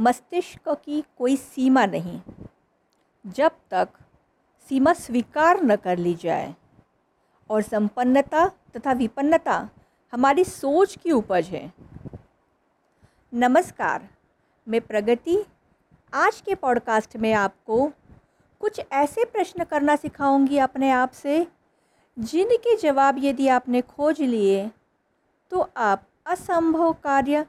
मस्तिष्क की कोई सीमा नहीं। जब तक सीमा स्वीकार न कर ली जाए और संपन्नता तथा विपन्नता हमारी सोच की उपज है। नमस्कार, मैं प्रगति। आज के पॉडकास्ट में आपको कुछ ऐसे प्रश्न करना सिखाऊँगी अपने आप से, जिनके जवाब यदि आपने खोज लिए तो आप असंभव कार्य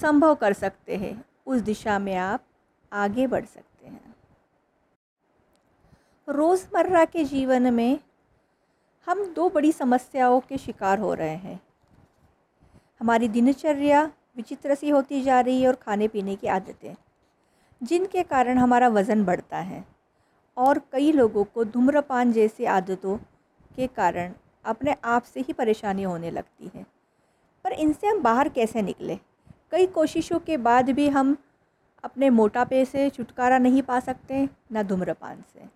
संभव कर सकते हैं। उस दिशा में आप आगे बढ़ सकते हैं। रोज़मर्रा के जीवन में हम दो बड़ी समस्याओं के शिकार हो रहे हैं। हमारी दिनचर्या विचित्र सी होती जा रही है और खाने पीने की आदतें, जिनके कारण हमारा वज़न बढ़ता है और कई लोगों को धूम्रपान जैसी आदतों के कारण अपने आप से ही परेशानी होने लगती है। पर इनसे हम बाहर कैसे निकले? कई कोशिशों के बाद भी हम अपने मोटापे से छुटकारा नहीं पा सकते, न धूम्रपान से।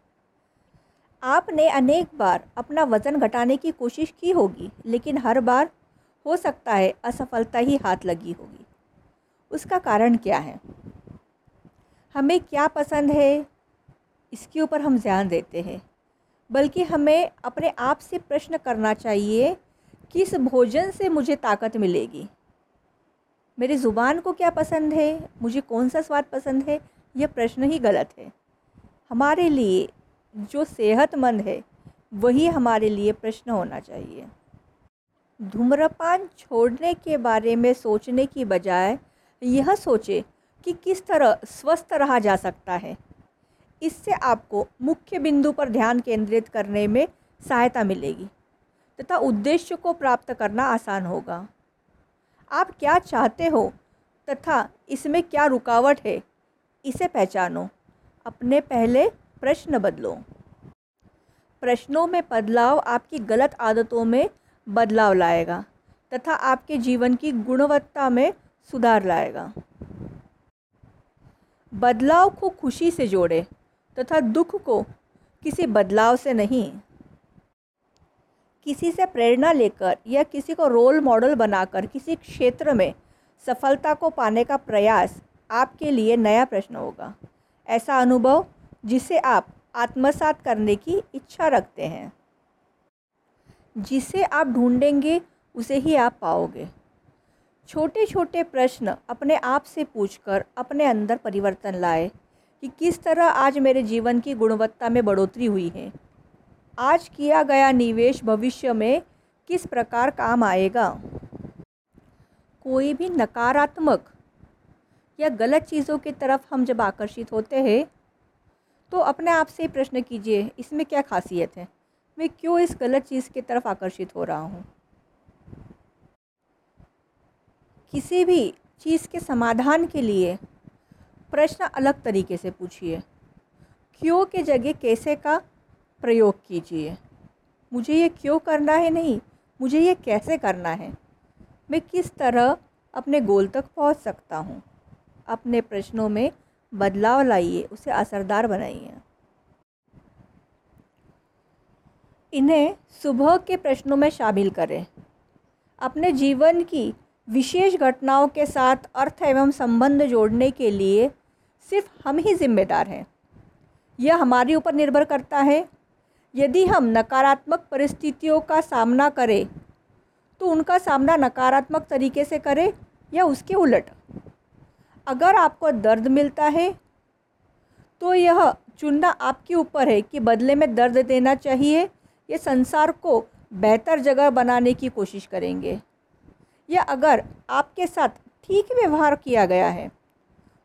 आपने अनेक बार अपना वज़न घटाने की कोशिश की होगी, लेकिन हर बार हो सकता है असफलता ही हाथ लगी होगी। उसका कारण क्या है? हमें क्या पसंद है? इसके ऊपर हम ध्यान देते हैं। बल्कि हमें अपने आप से प्रश्न करना चाहिए, किस भोजन से मुझे ताकत मिलेगी? मेरी ज़ुबान को क्या पसंद है? मुझे कौन सा स्वाद पसंद है? यह प्रश्न ही गलत है। हमारे लिए जो सेहतमंद है, वही हमारे लिए प्रश्न होना चाहिए। धूम्रपान छोड़ने के बारे में सोचने की बजाय यह सोचे कि किस तरह स्वस्थ रहा जा सकता है। इससे आपको मुख्य बिंदु पर ध्यान केंद्रित करने में सहायता मिलेगी, तथा उद्देश्य को प्राप्त करना आसान होगा। आप क्या चाहते हो तथा इसमें क्या रुकावट है, इसे पहचानो। अपने पहले प्रश्न बदलो। प्रश्नों में बदलाव आपकी गलत आदतों में बदलाव लाएगा तथा आपके जीवन की गुणवत्ता में सुधार लाएगा। बदलाव को खुशी से जोड़े तथा दुख को किसी बदलाव से नहीं किसी से प्रेरणा लेकर या किसी को रोल मॉडल बनाकर किसी क्षेत्र में सफलता को पाने का प्रयास आपके लिए नया प्रश्न होगा। ऐसा अनुभव जिसे आप आत्मसात करने की इच्छा रखते हैं, जिसे आप ढूंढेंगे, उसे ही आप पाओगे। छोटे छोटे प्रश्न अपने आप से पूछकर अपने अंदर परिवर्तन लाए कि किस तरह आज मेरे जीवन की गुणवत्ता में बढ़ोतरी हुई है। आज किया गया निवेश भविष्य में किस प्रकार काम आएगा? कोई भी नकारात्मक या गलत चीज़ों की तरफ़ हम जब आकर्षित होते हैं तो अपने आप से प्रश्न कीजिए, इसमें क्या खासियत है? मैं क्यों इस गलत चीज़ की तरफ़ आकर्षित हो रहा हूँ? किसी भी चीज़ के समाधान के लिए प्रश्न अलग तरीके से पूछिए। क्यों के जगह कैसे का प्रयोग कीजिए। मुझे ये क्यों करना है नहीं? मुझे ये कैसे करना है? मैं किस तरह अपने गोल तक पहुँच सकता हूँ? अपने प्रश्नों में बदलाव लाइए, उसे असरदार बनाइए। इन्हें सुबह के प्रश्नों में शामिल करें। अपने जीवन की विशेष घटनाओं के साथ अर्थ एवं संबंध जोड़ने के लिए सिर्फ़ हम ही जिम्मेदार हैं। यह हमारे ऊपर निर्भर करता है यदि हम नकारात्मक परिस्थितियों का सामना करें तो उनका सामना नकारात्मक तरीके से करें या उसके उलट। अगर आपको दर्द मिलता है तो यह चुनना आपके ऊपर है कि बदले में दर्द देना चाहिए। ये संसार को बेहतर जगह बनाने की कोशिश करेंगे। या अगर आपके साथ ठीक व्यवहार किया गया है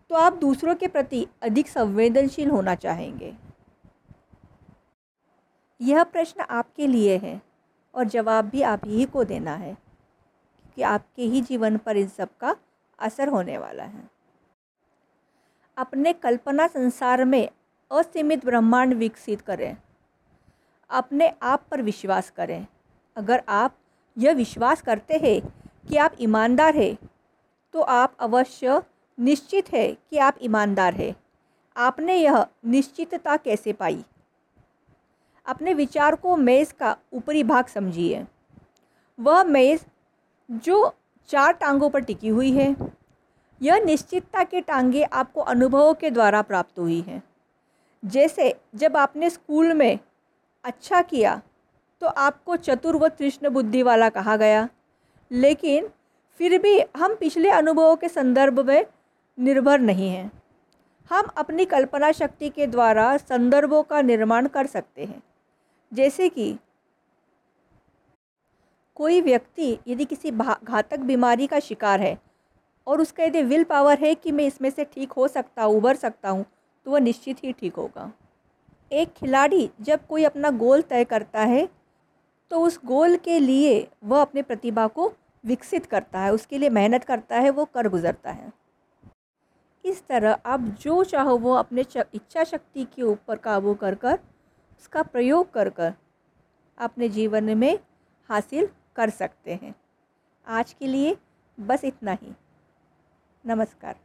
तो आप दूसरों के प्रति अधिक संवेदनशील होना चाहेंगे। यह प्रश्न आपके लिए है और जवाब भी आप ही को देना है, क्योंकि आपके ही जीवन पर इन सब का असर होने वाला है। अपने कल्पना संसार में असीमित ब्रह्मांड विकसित करें। अपने आप पर विश्वास करें। अगर आप यह विश्वास करते हैं कि आप ईमानदार हैं तो आप अवश्य निश्चित है कि आप ईमानदार हैं। आपने यह निश्चितता कैसे पाई? अपने विचार को मेज़ का ऊपरी भाग समझिए। वह मेज़ जो चार टांगों पर टिकी हुई है, यह निश्चितता के टांगे आपको अनुभवों के द्वारा प्राप्त हुई हैं। जैसे जब आपने स्कूल में अच्छा किया तो आपको चतुर व तृष्ण बुद्धि वाला कहा गया। लेकिन फिर भी हम पिछले अनुभवों के संदर्भ में निर्भर नहीं हैं। हम अपनी कल्पना शक्ति के द्वारा संदर्भों का निर्माण कर सकते हैं। जैसे कि कोई व्यक्ति यदि किसी घातक बीमारी का शिकार है और उसका यदि विल पावर है कि मैं इसमें से ठीक हो सकता हूँ, उभर सकता हूँ तो वह निश्चित ही ठीक होगा। एक खिलाड़ी जब कोई अपना गोल तय करता है तो उस गोल के लिए वह अपने प्रतिभा को विकसित करता है, उसके लिए मेहनत करता है, वो कर गुज़रता है। इस तरह आप जो चाहो वो अपने इच्छा शक्ति के ऊपर काबू कर कर उसका प्रयोग कर कर अपने जीवन में हासिल कर सकते हैं। आज के लिए बस इतना ही। नमस्कार।